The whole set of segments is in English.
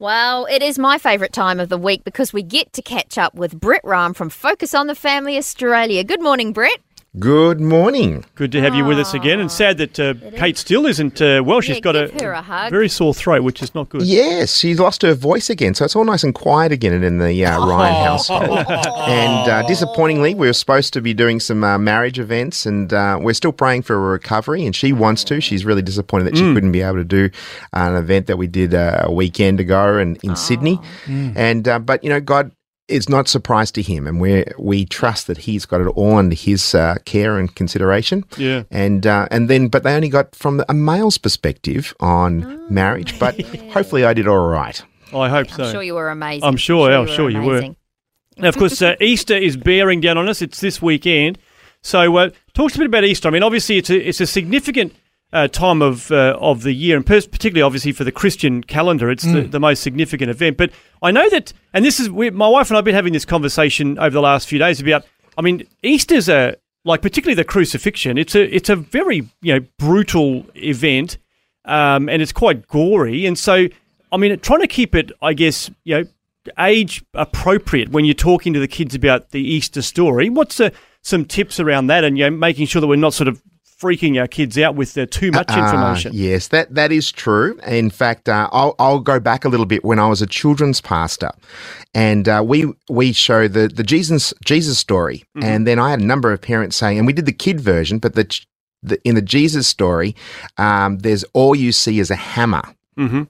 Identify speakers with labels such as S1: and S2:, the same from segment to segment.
S1: Well, it is my favourite time of the week because we get to catch up with Brett Ryan from Focus on the Family Australia. Good morning, Brett.
S2: Good morning.
S3: Good to have you with us again, and sad that uh, Kate still isn't uh, well. She's
S1: Yeah,
S3: got a,
S1: a
S3: very sore throat, which is not good.
S2: Yes, she lost her voice again, so it's all nice and quiet again in the uh, Ryan household. and uh, disappointingly, we were supposed to be doing some uh, marriage events, and uh, we're still praying for a recovery. And she wants to. She's really disappointed that she couldn't be able to do an event that we did uh, a weekend ago in, in Sydney. And uh, but you know, God. Is not a surprise to him, and we we trust that he's got it all under his uh, care and consideration.
S3: Yeah.
S2: and uh, and then, but they only got from a male's perspective on marriage. But hopefully, I did all right.
S3: I hope so.
S1: I'm sure you were amazing.
S3: I'm sure, I'm sure you were.
S1: amazing.
S3: Now, of course, uh, Easter is bearing down on us. It's this weekend. So, uh, talk to us a bit about Easter. I mean, obviously, it's a, it's a significant uh, time of uh, of the year, and particularly, obviously, for the Christian calendar, it's the, the most significant event. But I know that, and this is we, my wife and I have been having this conversation over the last few days about. I mean, Easter's a like particularly the crucifixion. It's a it's a very you know brutal event, um, and it's quite gory. And so, I mean, trying to keep it, I guess, you know, age appropriate when you're talking to the kids about the Easter story. What's uh, some tips around that, and you know, making sure that we're not sort of freaking our kids out with uh, too much information.
S2: Uh, yes, that that is true. In fact, uh, I'll I'll go back a little bit when I was a children's pastor, and uh, we we show the the Jesus Jesus story,
S3: Mm-hmm.
S2: and then I had a number of parents saying, and we did the kid version, but the, the in the Jesus story, um, there's all you see is a hammer.
S3: Mm-hmm.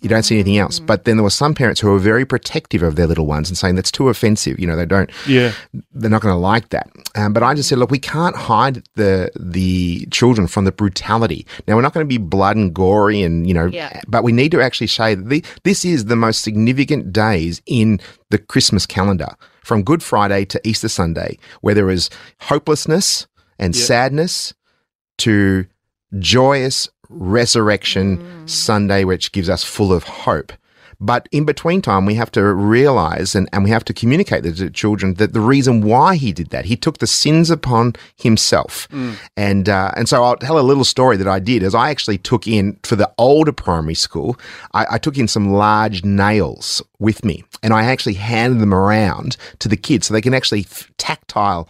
S2: You don't see anything else. But then there were some parents who were very protective of their little ones and saying that's too offensive. You know, they don't
S3: Yeah,
S2: they're not going to like that. Um, but I just said, look, we can't hide the the children from the brutality. Now we're not going to be blood and gory, and you know,
S1: Yeah.
S2: but we need to actually say that the, this is the most significant days in the Christmas calendar, from Good Friday to Easter Sunday, where there is hopelessness and
S3: Yeah.
S2: sadness to joyous resurrection mm. Sunday, which gives us full of hope. But in between time, we have to realize and, and we have to communicate to the children that the reason why he did that, he took the sins upon himself. And, uh, and so I'll tell a little story that I did. As I actually took in for the older primary school, I, I took in some large nails with me. And I actually handed them around to the kids so they can actually f- tactile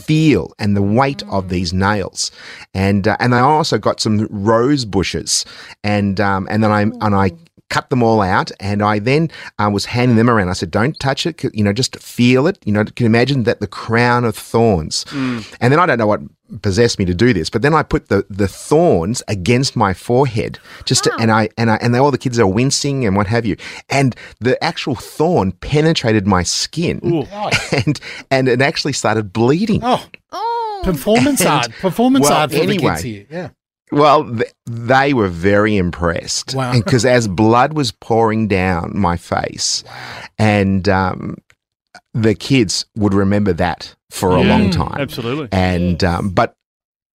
S2: feel and the weight of these nails. And, uh, and I also got some rose bushes. And, um, and then I, and I, cut them all out, and I then uh, was handing them around. I said, "Don't touch it. You know, just feel it. You know, can imagine that the crown of thorns." And then I don't know what possessed me to do this, but then I put the the thorns against my forehead, just to, and I and I and all the kids are wincing and what have you, and the actual thorn penetrated my skin, and and it actually started bleeding.
S4: Oh,
S1: Oh,
S4: performance
S2: And-
S4: art. Performance
S2: well,
S4: art for the kids here. Yeah.
S2: Well, th- they were very impressed.
S4: Wow.
S2: Because as blood was pouring down my face, and um, the kids would remember that for a long time.
S3: absolutely.
S2: And um, but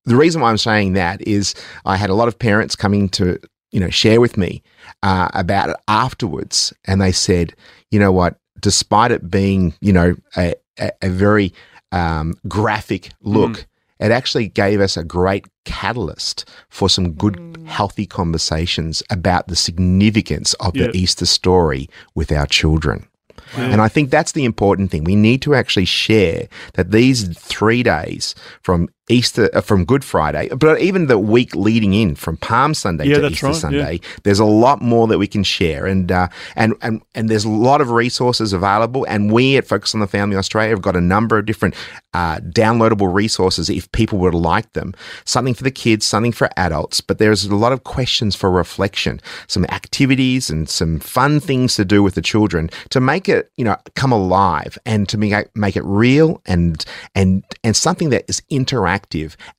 S2: the reason why I'm saying that is I had a lot of parents coming to you know share with me uh, about it afterwards, and they said, you know what, despite it being you know a, a, a very um, graphic look. It actually gave us a great catalyst for some good, mm. healthy conversations about the significance of
S3: Yeah.
S2: the Easter story with our children. And I think that's the important thing. We need to actually share that these three days from Easter, uh, from Good Friday, but even the week leading in from Palm Sunday
S3: Yeah,
S2: to Easter
S3: right, yeah.
S2: Sunday, there's a lot more that we can share, and uh, and and and there's a lot of resources available. And we at Focus on the Family Australia have got a number of different uh, downloadable resources if people would like them. Something for the kids, something for adults. But there's a lot of questions for reflection, some activities, and some fun things to do with the children to make it you know come alive and to make it, make it real and and and something that is interactive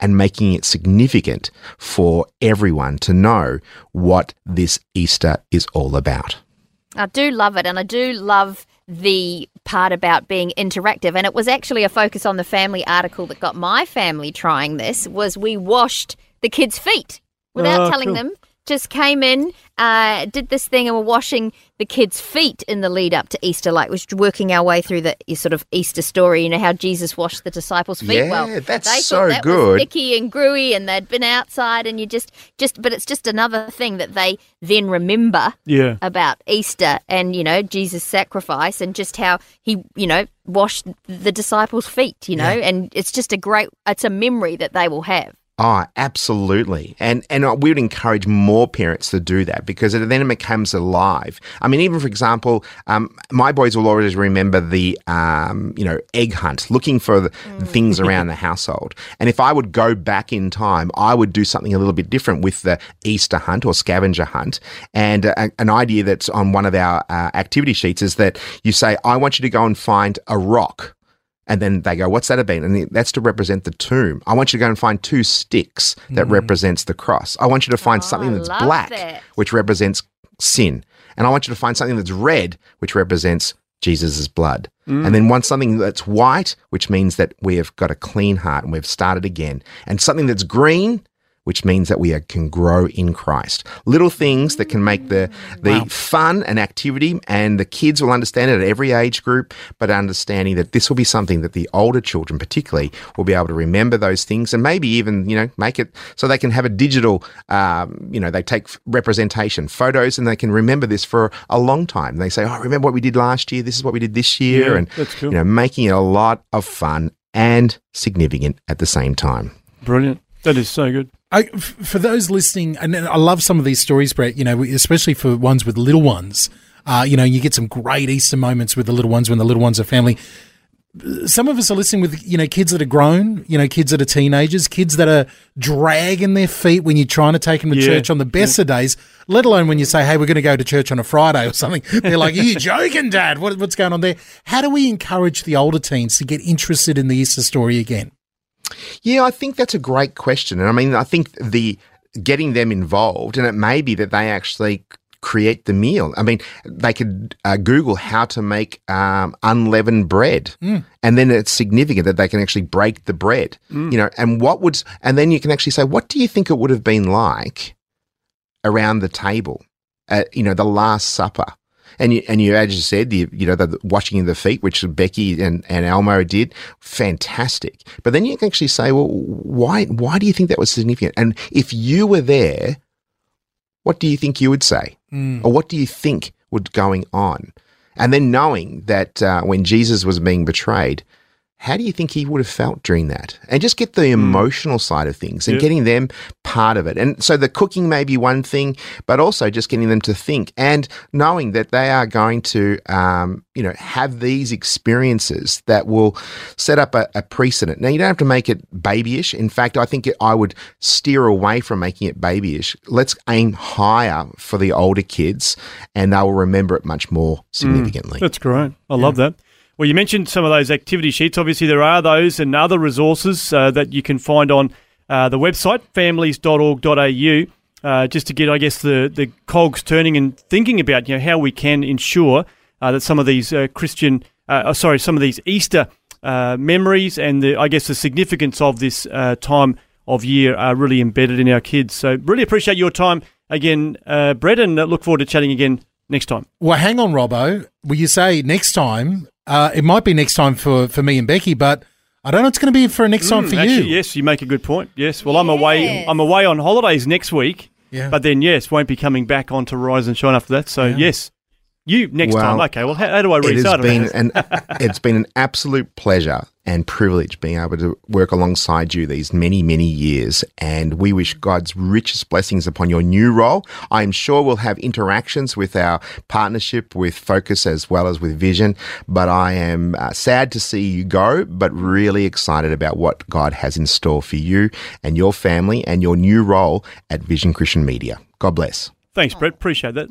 S2: and making it significant for everyone to know what this Easter is all about.
S1: I do love it, and I do love the part about being interactive. And it was actually a focus on the family article that got my family trying this. Was we washed the kids' feet without
S3: Oh,
S1: telling
S3: cool.
S1: them. Just came in, uh, did this thing, and were washing the kids' feet in the lead up to Easter, like was working our way through the sort of Easter story. You know how Jesus washed the disciples' feet.
S2: Yeah,
S1: well,
S2: that's
S1: they
S2: so
S1: that
S2: good.
S1: Was icky and gruey, and they'd been outside, and you just, just, but it's just another thing that they then remember
S3: Yeah.
S1: about Easter and you know Jesus' sacrifice and just how he you know washed the disciples' feet, you know, and it's just a great it's a memory that they will have.
S2: Oh, absolutely. And and we would encourage more parents to do that because it then becomes alive. I mean, even for example, um, my boys will always remember the um, you know egg hunt, looking for the things around the household. And if I would go back in time, I would do something a little bit different with the Easter hunt or scavenger hunt. And uh, an idea that's on one of our uh, activity sheets is that you say, "I want you to go and find a rock." And then they go, what's that about? And that's to represent the tomb. I want you to go and find two sticks that mm. represents the cross. I want you to find
S1: Oh,
S2: something that's black,
S1: that.
S2: which represents sin. And I want you to find something that's red, which represents Jesus' blood. Mm. And then one something that's white, which means that we have got a clean heart and we've started again. And something that's green, which means that we are, can grow in Christ. Little things that can make the the fun and activity, and the kids will understand it at every age group. But understanding that this will be something that the older children, particularly, will be able to remember those things, and maybe even you know make it so they can have a digital, um, you know, they take representation photos, and they can remember this for a long time. They say, "Oh, remember what we did last year? This is what we did this year,"
S3: Yeah,
S2: and
S3: that's cool.
S2: you know, making it a lot of fun and significant at the same time.
S3: Brilliant. That is so good.
S4: I, for those listening, and I love some of these stories, Brett. You know, especially for ones with little ones. Uh, you know, you get some great Easter moments with the little ones when the little ones are family. Some of us are listening with you know kids that are grown, you know, kids that are teenagers, kids that are dragging their feet when you're trying to take them to
S3: Yeah,
S4: church on the best of days. Let alone when you say, "Hey, we're going to go to church on a Friday or something." They're like, "Are you joking, Dad? What, what's going on there?" How do we encourage the older teens to get interested in the Easter story again?
S2: Yeah, I think that's a great question. And I mean, I think the getting them involved, and it may be that they actually create the meal. I mean, they could uh, Google how to make um, unleavened bread, and then it's significant that they can actually break the bread. You know, and what would, and then you can actually say, what do you think it would have been like around the table at you know the Last Supper? And you, and you, as you said, the, you know, the the washing of the feet, which Becky and, and Elmo did, fantastic. But then you can actually say, well, why, why do you think that was significant? And if you were there, what do you think you would say? Or what do you think was going on? And then knowing that uh, when Jesus was being betrayed, how do you think he would have felt during that? And just get the emotional side of things and
S3: Yeah.
S2: getting them part of it. And so the cooking may be one thing, but also just getting them to think and knowing that they are going to, um, you know, have these experiences that will set up a, a precedent. Now, you don't have to make it babyish. In fact, I think I would steer away from making it babyish. Let's aim higher for the older kids and they will remember it much more significantly.
S3: That's great. I love that. Well, you mentioned some of those activity sheets. Obviously, there are those and other resources uh, that you can find on uh, the website, families.org.au, uh, just to get, I guess, the, the cogs turning and thinking about, you know, how we can ensure uh, that some of these uh, Christian, uh, oh, sorry, some of these Easter uh, memories and, the, I guess, the significance of this uh, time of year are really embedded in our kids. So, really appreciate your time again, uh, Brett, and uh, look forward to chatting again next time.
S4: Well, hang on, Robbo. Will you say next time? Uh, it might be next time for, for me and Becky, but I don't know. It's going to be for next time
S3: Mm,
S4: for
S3: actually,
S4: you.
S3: Yes, you make a good point. Yes. Well, I'm away. I'm away on holidays next week.
S4: Yeah.
S3: But then, yes, won't be coming back onto Rise and Shine after that. So, yes, you next
S2: Well,
S3: time. Okay. Well, how, how do I
S2: It has been
S3: it?
S2: an it's been an absolute pleasure and privilege being able to work alongside you these many many years and we wish God's richest blessings upon your new role. I'm sure we'll have interactions with our partnership with Focus as well as with Vision, but I am uh, sad to see you go but really excited about what God has in store for you and your family and your new role at Vision Christian Media. God bless.
S3: Thanks, Brett. Appreciate that.